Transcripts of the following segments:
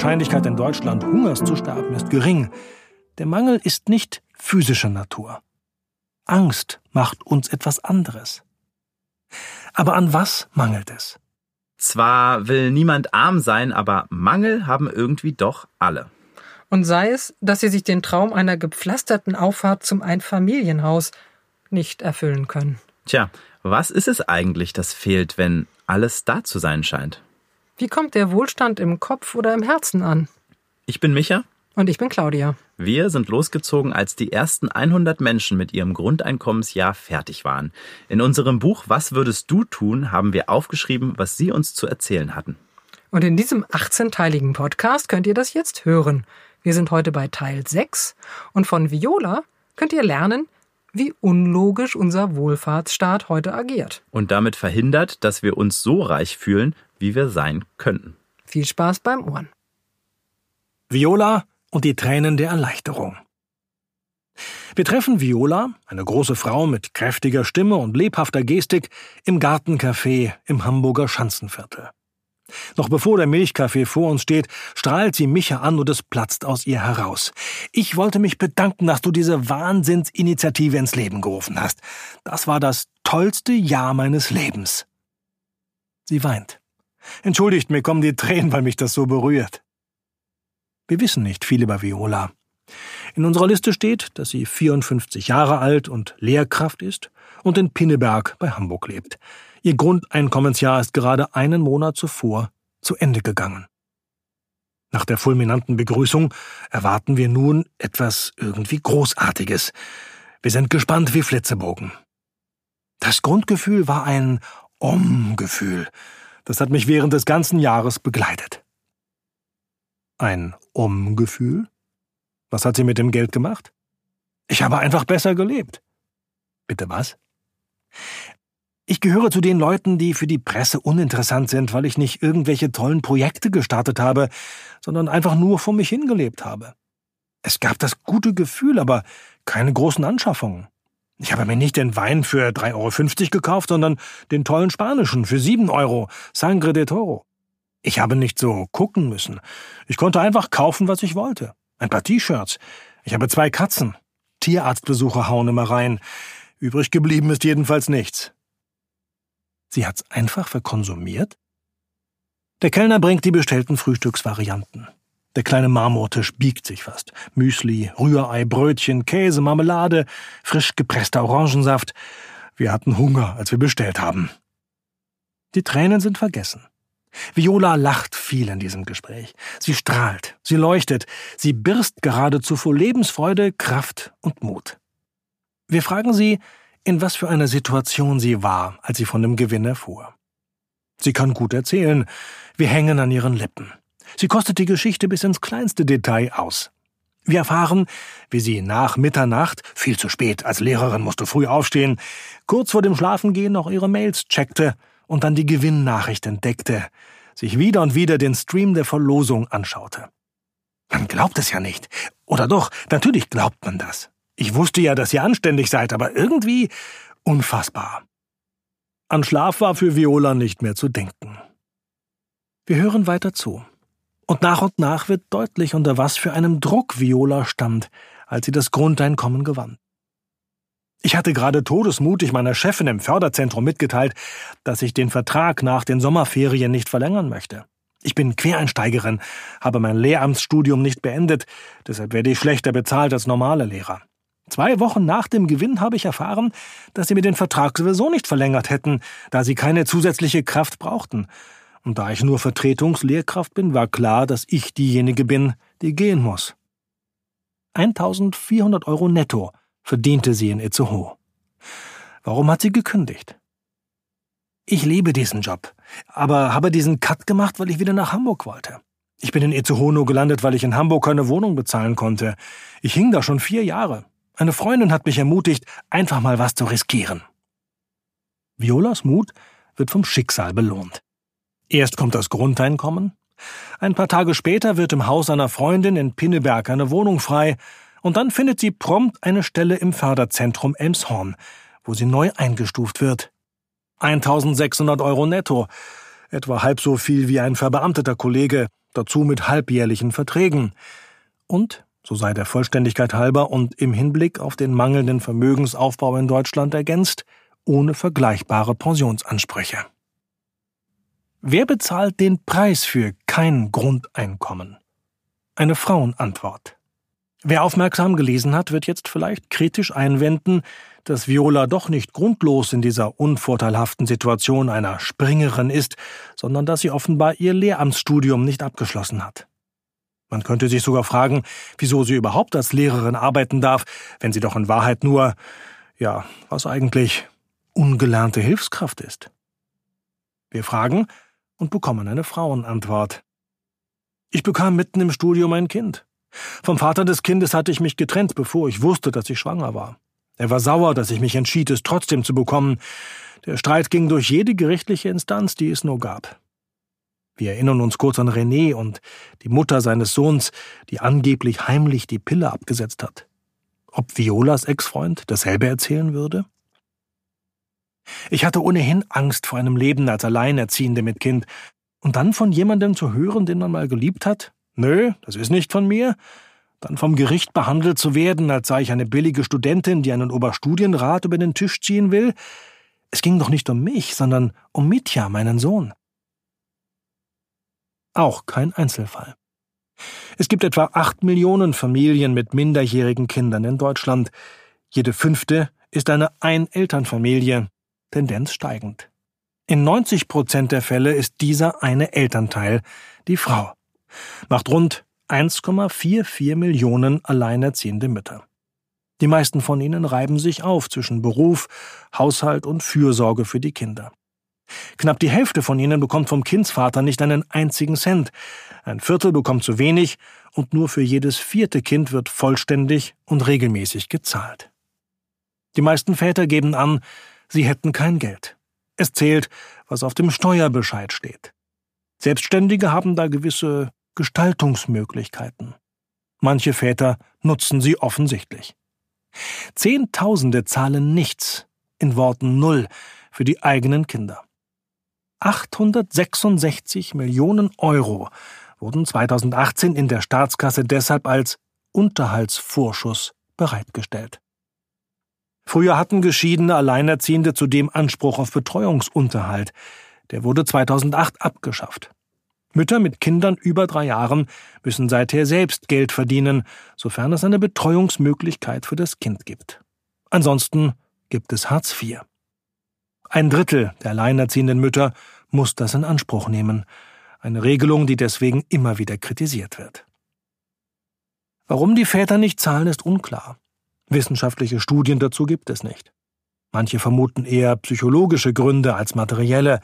Wahrscheinlichkeit in Deutschland Hungers zu sterben ist gering. Der Mangel ist nicht physischer Natur. Angst macht uns etwas anderes. Aber an was mangelt es? Zwar will niemand arm sein, aber Mangel haben irgendwie doch alle. Und sei es, dass sie sich den Traum einer gepflasterten Auffahrt zum Einfamilienhaus nicht erfüllen können. Tja, was ist es eigentlich, das fehlt, wenn alles da zu sein scheint? Wie kommt der Wohlstand im Kopf oder im Herzen an? Ich bin Micha. Und ich bin Claudia. Wir sind losgezogen, als die ersten 100 Menschen mit ihrem Grundeinkommensjahr fertig waren. In unserem Buch Was würdest du tun, haben wir aufgeschrieben, was sie uns zu erzählen hatten. Und in diesem 18-teiligen Podcast könnt ihr das jetzt hören. Wir sind heute bei Teil 6 und von Viola könnt ihr lernen, wie unlogisch unser Wohlfahrtsstaat heute agiert. Und damit verhindert, dass wir uns so reich fühlen, wie wir sein könnten. Viel Spaß beim Ohren. Viola und die Tränen der Erleichterung. Wir treffen Viola, eine große Frau mit kräftiger Stimme und lebhafter Gestik, im Gartencafé im Hamburger Schanzenviertel. Noch bevor der Milchkaffee vor uns steht, strahlt sie Micha an und es platzt aus ihr heraus. Ich wollte mich bedanken, dass du diese Wahnsinnsinitiative ins Leben gerufen hast. Das war das tollste Jahr meines Lebens. Sie weint. Entschuldigt, mir kommen die Tränen, weil mich das so berührt. Wir wissen nicht viel über Viola. In unserer Liste steht, dass sie 54 Jahre alt und Lehrkraft ist und in Pinneberg bei Hamburg lebt. Ihr Grundeinkommensjahr ist gerade einen Monat zuvor zu Ende gegangen. Nach der fulminanten Begrüßung erwarten wir nun etwas irgendwie Großartiges. Wir sind gespannt wie Flitzebogen. Das Grundgefühl war ein Om-Gefühl. Das hat mich während des ganzen Jahres begleitet. Ein Om-Gefühl? Was hat sie mit dem Geld gemacht? Ich habe einfach besser gelebt. Bitte was? Ich gehöre zu den Leuten, die für die Presse uninteressant sind, weil ich nicht irgendwelche tollen Projekte gestartet habe, sondern einfach nur vor mich hingelebt habe. Es gab das gute Gefühl, aber keine großen Anschaffungen. Ich habe mir nicht den Wein für 3,50 Euro gekauft, sondern den tollen spanischen für 7 Euro, Sangre de Toro. Ich habe nicht so gucken müssen. Ich konnte einfach kaufen, was ich wollte. Ein paar T-Shirts. Ich habe zwei Katzen. Tierarztbesuche hauen immer rein. Übrig geblieben ist jedenfalls nichts. Sie hat's einfach verkonsumiert? Der Kellner bringt die bestellten Frühstücksvarianten. Der kleine Marmortisch biegt sich fast. Müsli, Rührei, Brötchen, Käse, Marmelade, frisch gepresster Orangensaft. Wir hatten Hunger, als wir bestellt haben. Die Tränen sind vergessen. Viola lacht viel in diesem Gespräch. Sie strahlt, sie leuchtet, sie birst geradezu vor Lebensfreude, Kraft und Mut. Wir fragen sie, in was für einer Situation sie war, als sie von dem Gewinn erfuhr. Sie kann gut erzählen, wir hängen an ihren Lippen. Sie kostet die Geschichte bis ins kleinste Detail aus. Wir erfahren, wie sie nach Mitternacht, viel zu spät, als Lehrerin musste früh aufstehen, kurz vor dem Schlafengehen noch ihre Mails checkte und dann die Gewinnnachricht entdeckte, sich wieder und wieder den Stream der Verlosung anschaute. Man glaubt es ja nicht. Oder doch, natürlich glaubt man das. Ich wusste ja, dass ihr anständig seid, aber irgendwie unfassbar. An Schlaf war für Viola nicht mehr zu denken. Wir hören weiter zu. Und nach und nach wird deutlich, unter was für einem Druck Viola stand, als sie das Grundeinkommen gewann. Ich hatte gerade todesmutig meiner Chefin im Förderzentrum mitgeteilt, dass ich den Vertrag nach den Sommerferien nicht verlängern möchte. Ich bin Quereinsteigerin, habe mein Lehramtsstudium nicht beendet, deshalb werde ich schlechter bezahlt als normale Lehrer. Zwei Wochen nach dem Gewinn habe ich erfahren, dass sie mir den Vertrag sowieso nicht verlängert hätten, da sie keine zusätzliche Kraft brauchten. Und da ich nur Vertretungslehrkraft bin, war klar, dass ich diejenige bin, die gehen muss. 1400 Euro netto verdiente sie in Itzehoe. Warum hat sie gekündigt? Ich liebe diesen Job, aber habe diesen Cut gemacht, weil ich wieder nach Hamburg wollte. Ich bin in Itzehoe nur gelandet, weil ich in Hamburg keine Wohnung bezahlen konnte. Ich hing da schon vier Jahre. Eine Freundin hat mich ermutigt, einfach mal was zu riskieren. Violas Mut wird vom Schicksal belohnt. Erst kommt das Grundeinkommen, ein paar Tage später wird im Haus einer Freundin in Pinneberg eine Wohnung frei, und dann findet sie prompt eine Stelle im Förderzentrum Elmshorn, wo sie neu eingestuft wird. 1600 Euro netto, etwa halb so viel wie ein verbeamteter Kollege, dazu mit halbjährlichen Verträgen. Und, so sei der Vollständigkeit halber und im Hinblick auf den mangelnden Vermögensaufbau in Deutschland ergänzt, ohne vergleichbare Pensionsansprüche. Wer bezahlt den Preis für kein Grundeinkommen? Eine Frauenantwort. Wer aufmerksam gelesen hat, wird jetzt vielleicht kritisch einwenden, dass Viola doch nicht grundlos in dieser unvorteilhaften Situation einer Springerin ist, sondern dass sie offenbar ihr Lehramtsstudium nicht abgeschlossen hat. Man könnte sich sogar fragen, wieso sie überhaupt als Lehrerin arbeiten darf, wenn sie doch in Wahrheit nur, ja, was eigentlich, ungelernte Hilfskraft ist. Wir fragen und bekommen eine Frauenantwort. Ich bekam mitten im Studium ein Kind. Vom Vater des Kindes hatte ich mich getrennt, bevor ich wusste, dass ich schwanger war. Er war sauer, dass ich mich entschied, es trotzdem zu bekommen. Der Streit ging durch jede gerichtliche Instanz, die es nur gab. Wir erinnern uns kurz an René und die Mutter seines Sohns, die angeblich heimlich die Pille abgesetzt hat. Ob Violas Ex-Freund dasselbe erzählen würde? Ich hatte ohnehin Angst vor einem Leben als Alleinerziehende mit Kind. Und dann von jemandem zu hören, den man mal geliebt hat? Nö, das ist nicht von mir. Dann vom Gericht behandelt zu werden, als sei ich eine billige Studentin, die einen Oberstudienrat über den Tisch ziehen will? Es ging doch nicht um mich, sondern um Mitya, meinen Sohn. Auch kein Einzelfall. Es gibt etwa acht Millionen Familien mit minderjährigen Kindern in Deutschland. Jede fünfte ist eine Einelternfamilie, Tendenz steigend. In 90 Prozent der Fälle ist dieser eine Elternteil die Frau. Macht rund 1,44 Millionen alleinerziehende Mütter. Die meisten von ihnen reiben sich auf zwischen Beruf, Haushalt und Fürsorge für die Kinder. Knapp die Hälfte von ihnen bekommt vom Kindsvater nicht einen einzigen Cent, ein Viertel bekommt zu wenig und nur für jedes vierte Kind wird vollständig und regelmäßig gezahlt. Die meisten Väter geben an, sie hätten kein Geld. Es zählt, was auf dem Steuerbescheid steht. Selbstständige haben da gewisse Gestaltungsmöglichkeiten. Manche Väter nutzen sie offensichtlich. Zehntausende zahlen nichts, in Worten null, für die eigenen Kinder. 866 Millionen Euro wurden 2018 in der Staatskasse deshalb als Unterhaltsvorschuss bereitgestellt. Früher hatten geschiedene Alleinerziehende zudem Anspruch auf Betreuungsunterhalt. Der wurde 2008 abgeschafft. Mütter mit Kindern über drei Jahren müssen seither selbst Geld verdienen, sofern es eine Betreuungsmöglichkeit für das Kind gibt. Ansonsten gibt es Hartz IV. Ein Drittel der alleinerziehenden Mütter muss das in Anspruch nehmen, eine Regelung, die deswegen immer wieder kritisiert wird. Warum die Väter nicht zahlen, ist unklar. Wissenschaftliche Studien dazu gibt es nicht. Manche vermuten eher psychologische Gründe als materielle,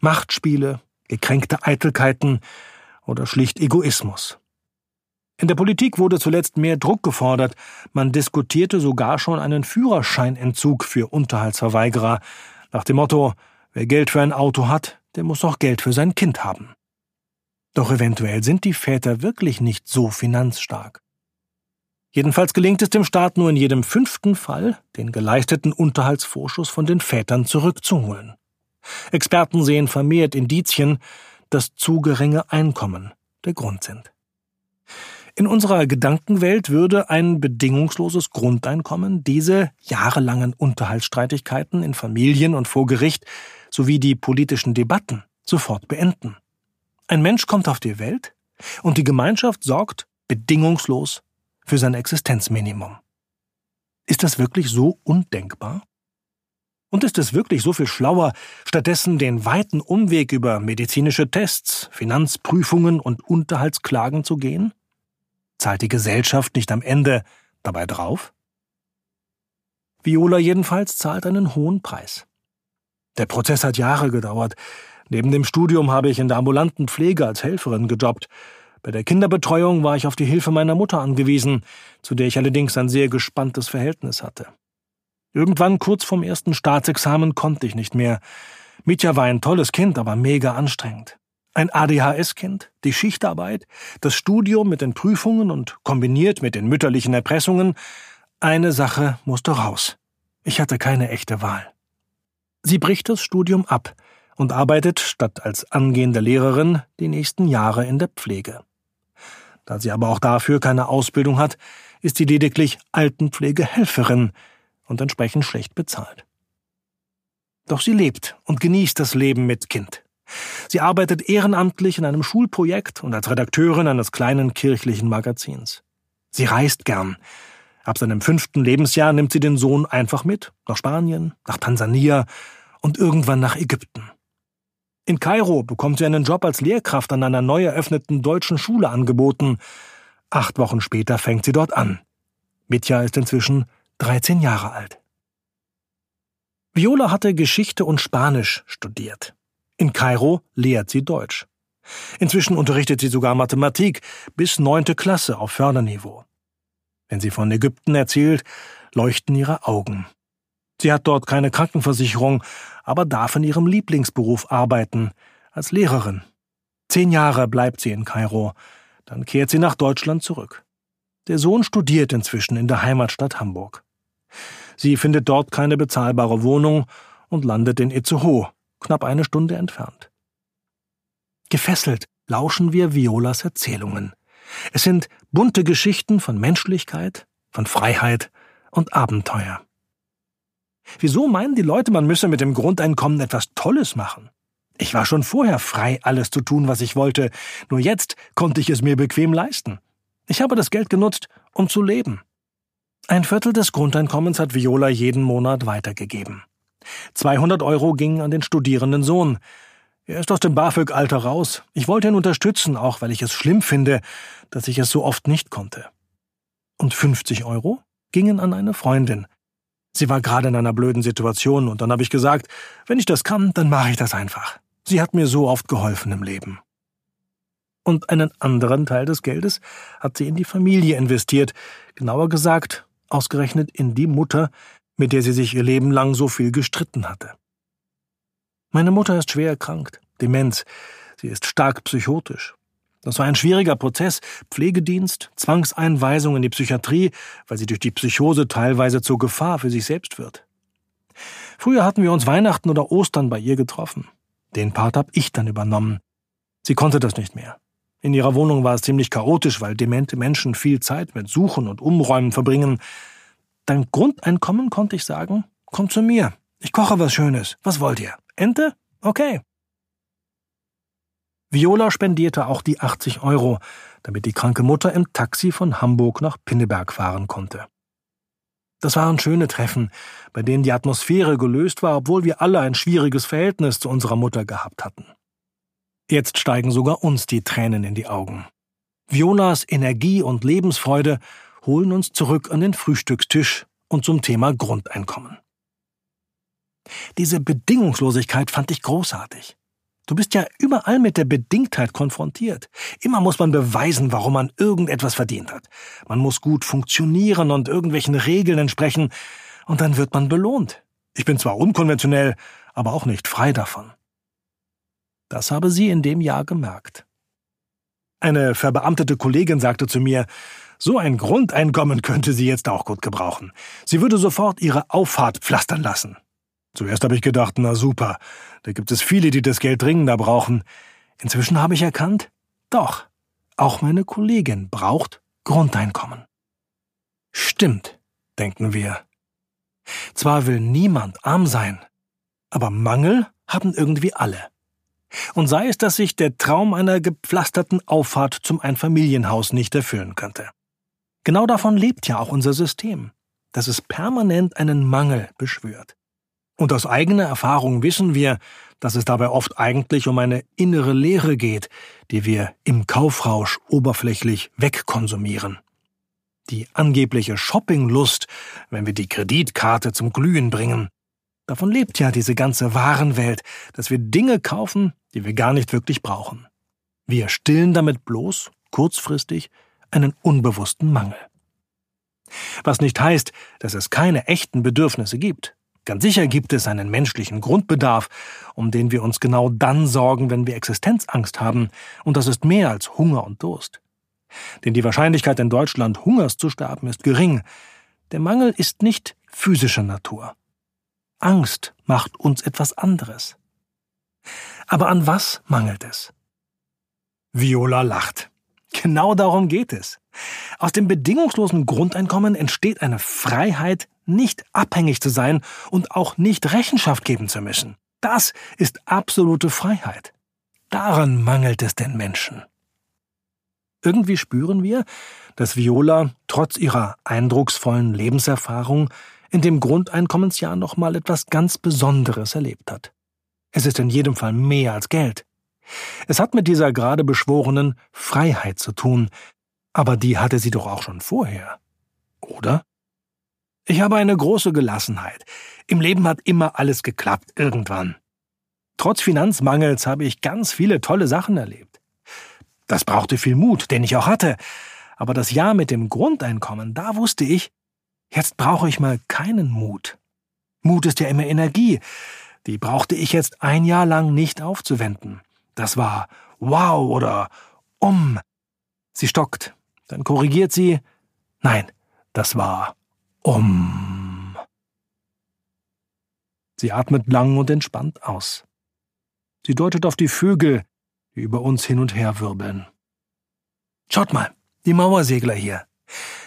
Machtspiele, gekränkte Eitelkeiten oder schlicht Egoismus. In der Politik wurde zuletzt mehr Druck gefordert, man diskutierte sogar schon einen Führerscheinentzug für Unterhaltsverweigerer, nach dem Motto, wer Geld für ein Auto hat, der muss auch Geld für sein Kind haben. Doch eventuell sind die Väter wirklich nicht so finanzstark. Jedenfalls gelingt es dem Staat nur in jedem fünften Fall, den geleisteten Unterhaltsvorschuss von den Vätern zurückzuholen. Experten sehen vermehrt Indizien, dass zu geringe Einkommen der Grund sind. In unserer Gedankenwelt würde ein bedingungsloses Grundeinkommen diese jahrelangen Unterhaltsstreitigkeiten in Familien und vor Gericht sowie die politischen Debatten sofort beenden. Ein Mensch kommt auf die Welt und die Gemeinschaft sorgt bedingungslos für sein Existenzminimum. Ist das wirklich so undenkbar? Und ist es wirklich so viel schlauer, stattdessen den weiten Umweg über medizinische Tests, Finanzprüfungen und Unterhaltsklagen zu gehen? Zahlt die Gesellschaft nicht am Ende dabei drauf? Viola jedenfalls zahlt einen hohen Preis. Der Prozess hat Jahre gedauert. Neben dem Studium habe ich in der ambulanten Pflege als Helferin gejobbt. Bei der Kinderbetreuung war ich auf die Hilfe meiner Mutter angewiesen, zu der ich allerdings ein sehr gespanntes Verhältnis hatte. Irgendwann kurz vorm ersten Staatsexamen konnte ich nicht mehr. Mitya war ein tolles Kind, aber mega anstrengend. Ein ADHS-Kind, die Schichtarbeit, das Studium mit den Prüfungen und kombiniert mit den mütterlichen Erpressungen. Eine Sache musste raus. Ich hatte keine echte Wahl. Sie bricht das Studium ab und arbeitet statt als angehende Lehrerin die nächsten Jahre in der Pflege. Da sie aber auch dafür keine Ausbildung hat, ist sie lediglich Altenpflegehelferin und entsprechend schlecht bezahlt. Doch sie lebt und genießt das Leben mit Kind. Sie arbeitet ehrenamtlich in einem Schulprojekt und als Redakteurin eines kleinen kirchlichen Magazins. Sie reist gern. Ab seinem fünften Lebensjahr nimmt sie den Sohn einfach mit, nach Spanien, nach Tansania und irgendwann nach Ägypten. In Kairo bekommt sie einen Job als Lehrkraft an einer neu eröffneten deutschen Schule angeboten. Acht Wochen später fängt sie dort an. Mitya ist inzwischen 13 Jahre alt. Viola hatte Geschichte und Spanisch studiert. In Kairo lehrt sie Deutsch. Inzwischen unterrichtet sie sogar Mathematik bis neunte Klasse auf Förderniveau. Wenn sie von Ägypten erzählt, leuchten ihre Augen. Sie hat dort keine Krankenversicherung, aber darf in ihrem Lieblingsberuf arbeiten, als Lehrerin. Zehn Jahre bleibt sie in Kairo, dann kehrt sie nach Deutschland zurück. Der Sohn studiert inzwischen in der Heimatstadt Hamburg. Sie findet dort keine bezahlbare Wohnung und landet in Itzehoe, knapp eine Stunde entfernt. Gefesselt lauschen wir Violas Erzählungen. Es sind bunte Geschichten von Menschlichkeit, von Freiheit und Abenteuer. Wieso meinen die Leute, man müsse mit dem Grundeinkommen etwas Tolles machen? Ich war schon vorher frei, alles zu tun, was ich wollte, nur jetzt konnte ich es mir bequem leisten. Ich habe das Geld genutzt, um zu leben. Ein Viertel des Grundeinkommens hat Viola jeden Monat weitergegeben. 200 Euro gingen an den studierenden Sohn. Er ist aus dem BAföG-Alter raus. Ich wollte ihn unterstützen, auch weil ich es schlimm finde, dass ich es so oft nicht konnte. Und 50 Euro gingen an eine Freundin, Sie war gerade in einer blöden Situation und dann habe ich gesagt, wenn ich das kann, dann mache ich das einfach. Sie hat mir so oft geholfen im Leben. Und einen anderen Teil des Geldes hat sie in die Familie investiert, genauer gesagt, ausgerechnet in die Mutter, mit der sie sich ihr Leben lang so viel gestritten hatte. Meine Mutter ist schwer erkrankt, Demenz, sie ist stark psychotisch. Das war ein schwieriger Prozess. Pflegedienst, Zwangseinweisung in die Psychiatrie, weil sie durch die Psychose teilweise zur Gefahr für sich selbst wird. Früher hatten wir uns Weihnachten oder Ostern bei ihr getroffen. Den Part hab ich dann übernommen. Sie konnte das nicht mehr. In ihrer Wohnung war es ziemlich chaotisch, weil demente Menschen viel Zeit mit Suchen und Umräumen verbringen. Dank Grundeinkommen konnte ich sagen, kommt zu mir. Ich koche was Schönes. Was wollt ihr? Ente? Okay. Viola spendierte auch die 80 Euro, damit die kranke Mutter im Taxi von Hamburg nach Pinneberg fahren konnte. Das waren schöne Treffen, bei denen die Atmosphäre gelöst war, obwohl wir alle ein schwieriges Verhältnis zu unserer Mutter gehabt hatten. Jetzt steigen sogar uns die Tränen in die Augen. Violas Energie und Lebensfreude holen uns zurück an den Frühstückstisch und zum Thema Grundeinkommen. Diese Bedingungslosigkeit fand ich großartig. Du bist ja überall mit der Bedingtheit konfrontiert. Immer muss man beweisen, warum man irgendetwas verdient hat. Man muss gut funktionieren und irgendwelchen Regeln entsprechen, und dann wird man belohnt. Ich bin zwar unkonventionell, aber auch nicht frei davon. Das habe sie in dem Jahr gemerkt. Eine verbeamtete Kollegin sagte zu mir, so ein Grundeinkommen könnte sie jetzt auch gut gebrauchen. Sie würde sofort ihre Auffahrt pflastern lassen. Zuerst habe ich gedacht, na super, da gibt es viele, die das Geld dringender brauchen. Inzwischen habe ich erkannt, doch, auch meine Kollegin braucht Grundeinkommen. Stimmt, denken wir. Zwar will niemand arm sein, aber Mangel haben irgendwie alle. Und sei es, dass sich der Traum einer gepflasterten Auffahrt zum Einfamilienhaus nicht erfüllen könnte. Genau davon lebt ja auch unser System, dass es permanent einen Mangel beschwört. Und aus eigener Erfahrung wissen wir, dass es dabei oft eigentlich um eine innere Leere geht, die wir im Kaufrausch oberflächlich wegkonsumieren. Die angebliche Shoppinglust, wenn wir die Kreditkarte zum Glühen bringen. Davon lebt ja diese ganze Warenwelt, dass wir Dinge kaufen, die wir gar nicht wirklich brauchen. Wir stillen damit bloß, kurzfristig, einen unbewussten Mangel. Was nicht heißt, dass es keine echten Bedürfnisse gibt. Ganz sicher gibt es einen menschlichen Grundbedarf, um den wir uns genau dann sorgen, wenn wir Existenzangst haben, und das ist mehr als Hunger und Durst. Denn die Wahrscheinlichkeit in Deutschland Hungers zu sterben ist gering. Der Mangel ist nicht physischer Natur. Angst macht uns etwas anderes. Aber an was mangelt es? Viola lacht. Genau darum geht es. Aus dem bedingungslosen Grundeinkommen entsteht eine Freiheit, nicht abhängig zu sein und auch nicht Rechenschaft geben zu müssen. Das ist absolute Freiheit. Daran mangelt es den Menschen. Irgendwie spüren wir, dass Viola trotz ihrer eindrucksvollen Lebenserfahrung in dem Grundeinkommensjahr noch mal etwas ganz Besonderes erlebt hat. Es ist in jedem Fall mehr als Geld. Es hat mit dieser gerade beschworenen Freiheit zu tun, aber die hatte sie doch auch schon vorher. Oder? Ich habe eine große Gelassenheit. Im Leben hat immer alles geklappt, irgendwann. Trotz Finanzmangels habe ich ganz viele tolle Sachen erlebt. Das brauchte viel Mut, den ich auch hatte. Aber das Jahr mit dem Grundeinkommen, da wusste ich, jetzt brauche ich mal keinen Mut. Mut ist ja immer Energie. Die brauchte ich jetzt ein Jahr lang nicht aufzuwenden. Das war wow oder um. Sie stockt, dann korrigiert sie. Nein, das war um. Sie atmet lang und entspannt aus. Sie deutet auf die Vögel, die über uns hin und her wirbeln. Schaut mal, die Mauersegler hier.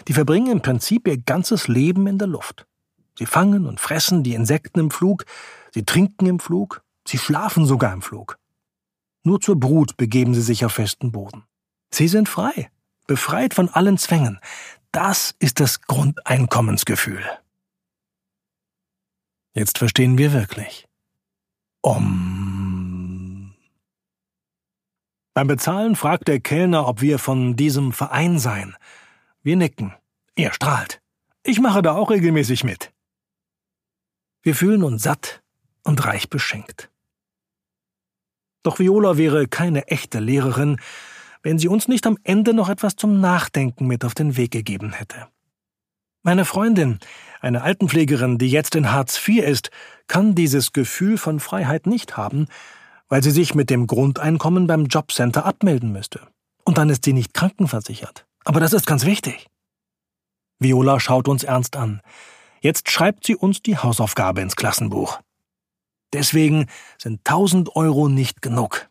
Die verbringen im Prinzip ihr ganzes Leben in der Luft. Sie fangen und fressen die Insekten im Flug, sie trinken im Flug, sie schlafen sogar im Flug. Nur zur Brut begeben sie sich auf festen Boden. Sie sind frei, befreit von allen Zwängen. Das ist das Grundeinkommensgefühl. Jetzt verstehen wir wirklich. Om. Beim Bezahlen fragt der Kellner, ob wir von diesem Verein seien. Wir nicken. Er strahlt. Ich mache da auch regelmäßig mit. Wir fühlen uns satt und reich beschenkt. Doch Viola wäre keine echte Lehrerin, wenn sie uns nicht am Ende noch etwas zum Nachdenken mit auf den Weg gegeben hätte. Meine Freundin, eine Altenpflegerin, die jetzt in Hartz IV ist, kann dieses Gefühl von Freiheit nicht haben, weil sie sich mit dem Grundeinkommen beim Jobcenter abmelden müsste. Und dann ist sie nicht krankenversichert. Aber das ist ganz wichtig. Viola schaut uns ernst an. Jetzt schreibt sie uns die Hausaufgabe ins Klassenbuch. Deswegen sind 1000 Euro nicht genug.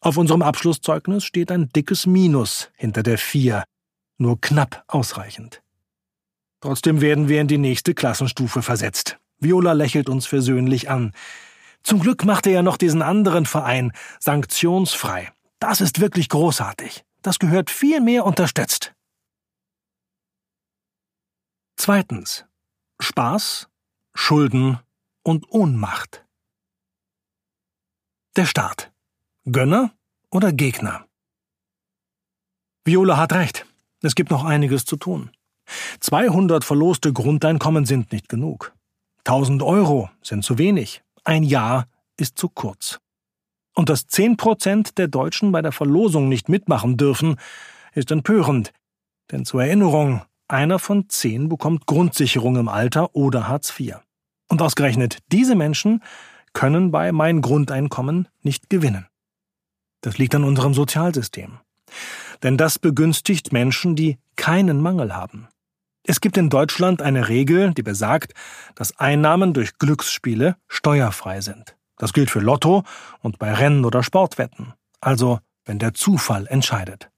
Auf unserem Abschlusszeugnis steht ein dickes Minus hinter der 4, nur knapp ausreichend. Trotzdem werden wir in die nächste Klassenstufe versetzt. Viola lächelt uns versöhnlich an. Zum Glück macht er ja noch diesen anderen Verein, sanktionsfrei. Das ist wirklich großartig. Das gehört viel mehr unterstützt. Zweitens. Spaß, Schulden und Ohnmacht. Der Staat. Gönner oder Gegner? Viola hat recht. Es gibt noch einiges zu tun. 200 verloste Grundeinkommen sind nicht genug. 1000 Euro sind zu wenig. Ein Jahr ist zu kurz. Und dass 10 Prozent der Deutschen bei der Verlosung nicht mitmachen dürfen, ist empörend. Denn zur Erinnerung, einer von zehn bekommt Grundsicherung im Alter oder Hartz IV. Und ausgerechnet diese Menschen können bei Mein Grundeinkommen nicht gewinnen. Das liegt an unserem Sozialsystem. Denn das begünstigt Menschen, die keinen Mangel haben. Es gibt in Deutschland eine Regel, die besagt, dass Einnahmen durch Glücksspiele steuerfrei sind. Das gilt für Lotto und bei Rennen oder Sportwetten. Also, wenn der Zufall entscheidet.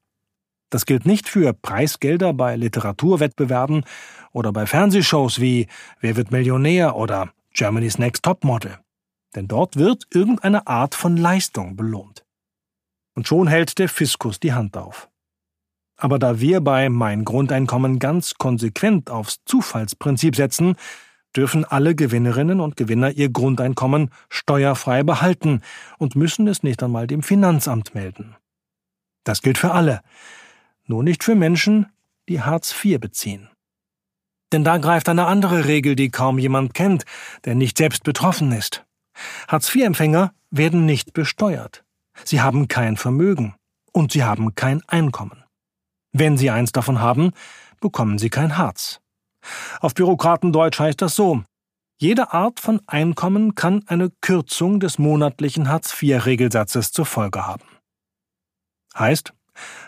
Das gilt nicht für Preisgelder bei Literaturwettbewerben oder bei Fernsehshows wie Wer wird Millionär oder Germany's Next Top Model. Denn dort wird irgendeine Art von Leistung belohnt. Und schon hält der Fiskus die Hand auf. Aber da wir bei Mein Grundeinkommen ganz konsequent aufs Zufallsprinzip setzen, dürfen alle Gewinnerinnen und Gewinner ihr Grundeinkommen steuerfrei behalten und müssen es nicht einmal dem Finanzamt melden. Das gilt für alle, nur nicht für Menschen, die Hartz IV beziehen. Denn da greift eine andere Regel, die kaum jemand kennt, der nicht selbst betroffen ist. Hartz-IV-Empfänger werden nicht besteuert. Sie haben kein Vermögen und sie haben kein Einkommen. Wenn sie eins davon haben, bekommen sie kein Hartz. Auf Bürokratendeutsch heißt das so. Jede Art von Einkommen kann eine Kürzung des monatlichen Hartz-IV-Regelsatzes zur Folge haben. Heißt,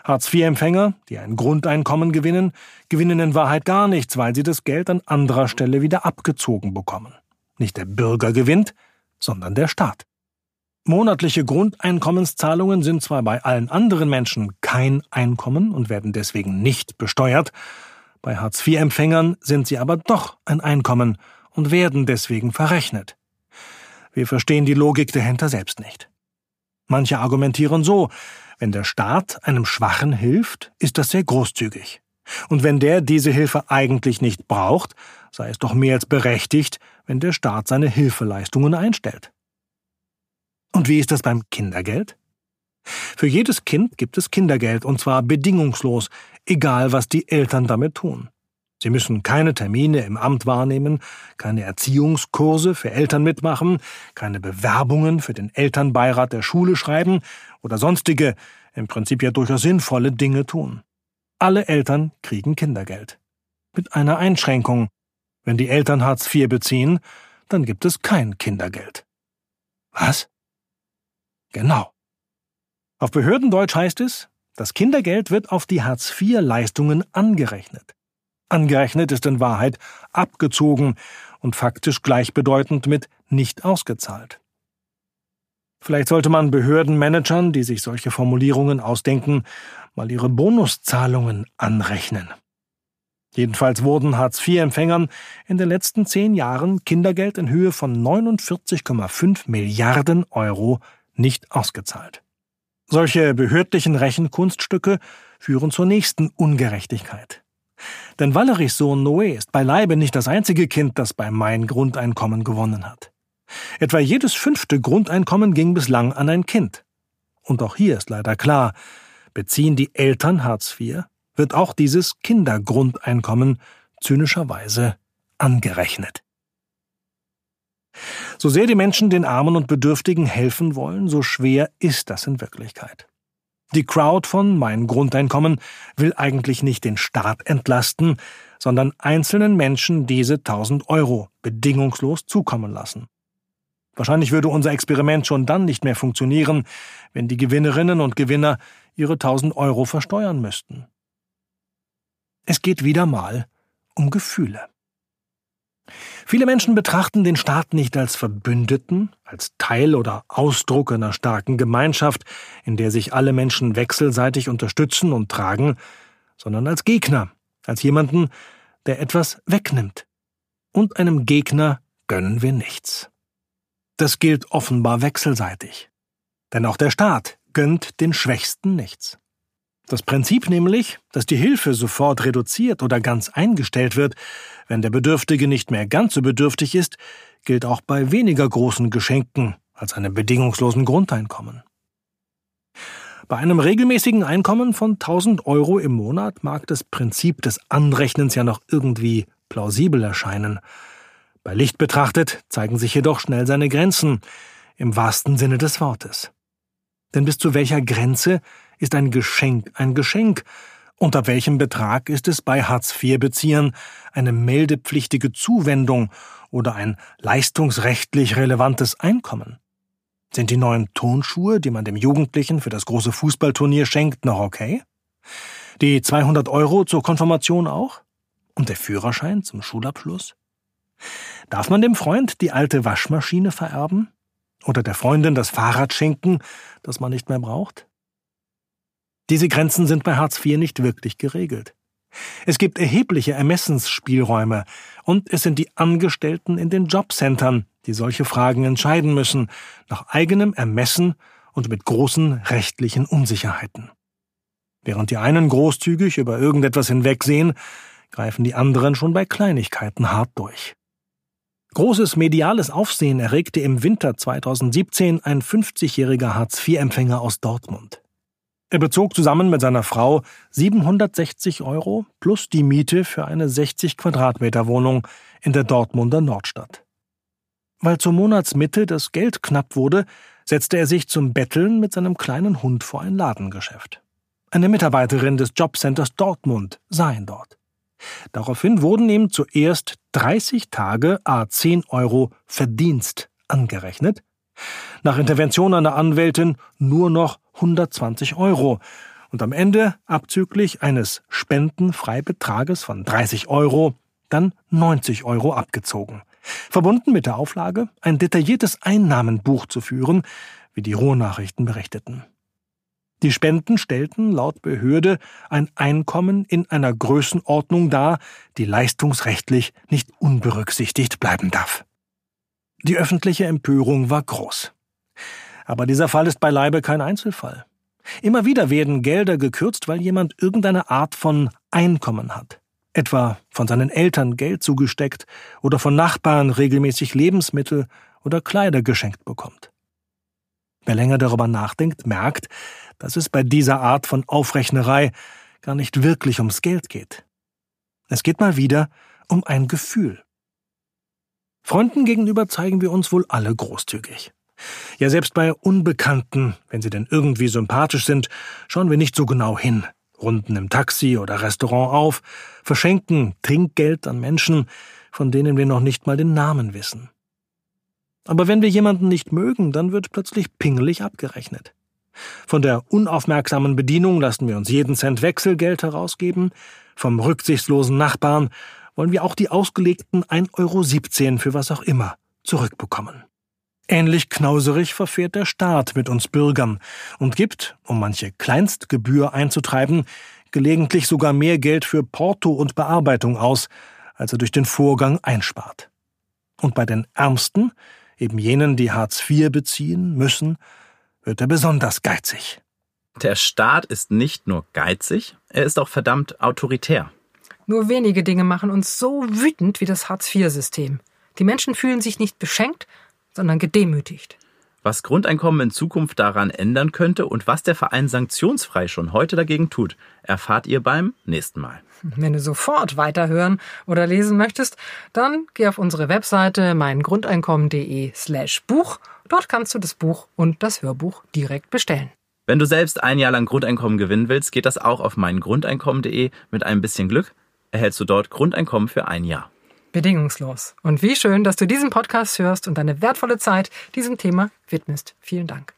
Hartz-IV-Empfänger, die ein Grundeinkommen gewinnen, gewinnen in Wahrheit gar nichts, weil sie das Geld an anderer Stelle wieder abgezogen bekommen. Nicht der Bürger gewinnt, sondern der Staat. Monatliche Grundeinkommenszahlungen sind zwar bei allen anderen Menschen kein Einkommen und werden deswegen nicht besteuert, bei Hartz-IV-Empfängern sind sie aber doch ein Einkommen und werden deswegen verrechnet. Wir verstehen die Logik dahinter selbst nicht. Manche argumentieren so, wenn der Staat einem Schwachen hilft, ist das sehr großzügig. Und wenn der diese Hilfe eigentlich nicht braucht, sei es doch mehr als berechtigt, wenn der Staat seine Hilfeleistungen einstellt. Und wie ist das beim Kindergeld? Für jedes Kind gibt es Kindergeld, und zwar bedingungslos, egal was die Eltern damit tun. Sie müssen keine Termine im Amt wahrnehmen, keine Erziehungskurse für Eltern mitmachen, keine Bewerbungen für den Elternbeirat der Schule schreiben oder sonstige, im Prinzip ja durchaus sinnvolle Dinge tun. Alle Eltern kriegen Kindergeld. Mit einer Einschränkung. Wenn die Eltern Hartz IV beziehen, dann gibt es kein Kindergeld. Was? Genau. Auf Behördendeutsch heißt es, das Kindergeld wird auf die Hartz-IV-Leistungen angerechnet. Angerechnet ist in Wahrheit abgezogen und faktisch gleichbedeutend mit nicht ausgezahlt. Vielleicht sollte man Behördenmanagern, die sich solche Formulierungen ausdenken, mal ihre Bonuszahlungen anrechnen. Jedenfalls wurden Hartz-IV-Empfängern in den letzten zehn Jahren Kindergeld in Höhe von 49,5 Milliarden Euro nicht ausgezahlt. Solche behördlichen Rechenkunststücke führen zur nächsten Ungerechtigkeit. Denn Valeries Sohn Noé ist beileibe nicht das einzige Kind, das bei Mein Grundeinkommen gewonnen hat. Etwa jedes fünfte Grundeinkommen ging bislang an ein Kind. Und auch hier ist leider klar, beziehen die Eltern Hartz IV, wird auch dieses Kindergrundeinkommen zynischerweise angerechnet. So sehr die Menschen den Armen und Bedürftigen helfen wollen, so schwer ist das in Wirklichkeit. Die Crowd von Mein Grundeinkommen will eigentlich nicht den Staat entlasten, sondern einzelnen Menschen diese 1000 Euro bedingungslos zukommen lassen. Wahrscheinlich würde unser Experiment schon dann nicht mehr funktionieren, wenn die Gewinnerinnen und Gewinner ihre 1000 Euro versteuern müssten. Es geht wieder mal um Gefühle. Viele Menschen betrachten den Staat nicht als Verbündeten, als Teil oder Ausdruck einer starken Gemeinschaft, in der sich alle Menschen wechselseitig unterstützen und tragen, sondern als Gegner, als jemanden, der etwas wegnimmt. Und einem Gegner gönnen wir nichts. Das gilt offenbar wechselseitig. Denn auch der Staat gönnt den Schwächsten nichts. Das Prinzip nämlich, dass die Hilfe sofort reduziert oder ganz eingestellt wird, wenn der Bedürftige nicht mehr ganz so bedürftig ist, gilt auch bei weniger großen Geschenken als einem bedingungslosen Grundeinkommen. Bei einem regelmäßigen Einkommen von 1000 Euro im Monat mag das Prinzip des Anrechnens ja noch irgendwie plausibel erscheinen. Bei Licht betrachtet zeigen sich jedoch schnell seine Grenzen, im wahrsten Sinne des Wortes. Denn bis zu welcher Grenze ist ein Geschenk ein Geschenk? Unter welchem Betrag ist es bei Hartz-IV-Beziehern eine meldepflichtige Zuwendung oder ein leistungsrechtlich relevantes Einkommen? Sind die neuen Tonschuhe, die man dem Jugendlichen für das große Fußballturnier schenkt, noch okay? Die 200 Euro zur Konfirmation auch? Und der Führerschein zum Schulabschluss? Darf man dem Freund die alte Waschmaschine vererben? Oder der Freundin das Fahrrad schenken, das man nicht mehr braucht? Diese Grenzen sind bei Hartz IV nicht wirklich geregelt. Es gibt erhebliche Ermessensspielräume und es sind die Angestellten in den Jobcentern, die solche Fragen entscheiden müssen, nach eigenem Ermessen und mit großen rechtlichen Unsicherheiten. Während die einen großzügig über irgendetwas hinwegsehen, greifen die anderen schon bei Kleinigkeiten hart durch. Großes mediales Aufsehen erregte im Winter 2017 ein 50-jähriger Hartz-IV-Empfänger aus Dortmund. Er bezog zusammen mit seiner Frau 760 Euro plus die Miete für eine 60 Quadratmeter Wohnung in der Dortmunder Nordstadt. Weil zur Monatsmitte das Geld knapp wurde, setzte er sich zum Betteln mit seinem kleinen Hund vor ein Ladengeschäft. Eine Mitarbeiterin des Jobcenters Dortmund sah ihn dort. Daraufhin wurden ihm zuerst 30 Tage a 10 Euro Verdienst angerechnet, nach Intervention einer Anwältin nur noch 120 Euro und am Ende abzüglich eines Spendenfreibetrages von 30 Euro dann 90 Euro abgezogen. Verbunden mit der Auflage, ein detailliertes Einnahmenbuch zu führen, wie die Ruhrnachrichten berichteten. Die Spenden stellten laut Behörde ein Einkommen in einer Größenordnung dar, die leistungsrechtlich nicht unberücksichtigt bleiben darf. Die öffentliche Empörung war groß. Aber dieser Fall ist beileibe kein Einzelfall. Immer wieder werden Gelder gekürzt, weil jemand irgendeine Art von Einkommen hat. Etwa von seinen Eltern Geld zugesteckt oder von Nachbarn regelmäßig Lebensmittel oder Kleider geschenkt bekommt. Wer länger darüber nachdenkt, merkt, dass es bei dieser Art von Aufrechnerei gar nicht wirklich ums Geld geht. Es geht mal wieder um ein Gefühl. Freunden gegenüber zeigen wir uns wohl alle großzügig. Ja, selbst bei Unbekannten, wenn sie denn irgendwie sympathisch sind, schauen wir nicht so genau hin, runden im Taxi oder Restaurant auf, verschenken Trinkgeld an Menschen, von denen wir noch nicht mal den Namen wissen. Aber wenn wir jemanden nicht mögen, dann wird plötzlich pingelig abgerechnet. Von der unaufmerksamen Bedienung lassen wir uns jeden Cent Wechselgeld herausgeben, vom rücksichtslosen Nachbarn wollen wir auch die ausgelegten 1,17 Euro für was auch immer zurückbekommen. Ähnlich knauserig verfährt der Staat mit uns Bürgern und gibt, um manche Kleinstgebühr einzutreiben, gelegentlich sogar mehr Geld für Porto und Bearbeitung aus, als er durch den Vorgang einspart. Und bei den Ärmsten, eben jenen, die Hartz IV beziehen müssen, wird er besonders geizig. Der Staat ist nicht nur geizig, er ist auch verdammt autoritär. Nur wenige Dinge machen uns so wütend wie das Hartz-IV-System. Die Menschen fühlen sich nicht beschenkt, sondern gedemütigt. Was Grundeinkommen in Zukunft daran ändern könnte und was der Verein sanktionsfrei schon heute dagegen tut, erfahrt ihr beim nächsten Mal. Wenn du sofort weiterhören oder lesen möchtest, dann geh auf unsere Webseite meingrundeinkommen.de slash Buch. Dort kannst du das Buch und das Hörbuch direkt bestellen. Wenn du selbst ein Jahr lang Grundeinkommen gewinnen willst, geht das auch auf meingrundeinkommen.de. Mit ein bisschen Glück erhältst du dort Grundeinkommen für ein Jahr. Bedingungslos. Und wie schön, dass du diesen Podcast hörst und deine wertvolle Zeit diesem Thema widmest. Vielen Dank.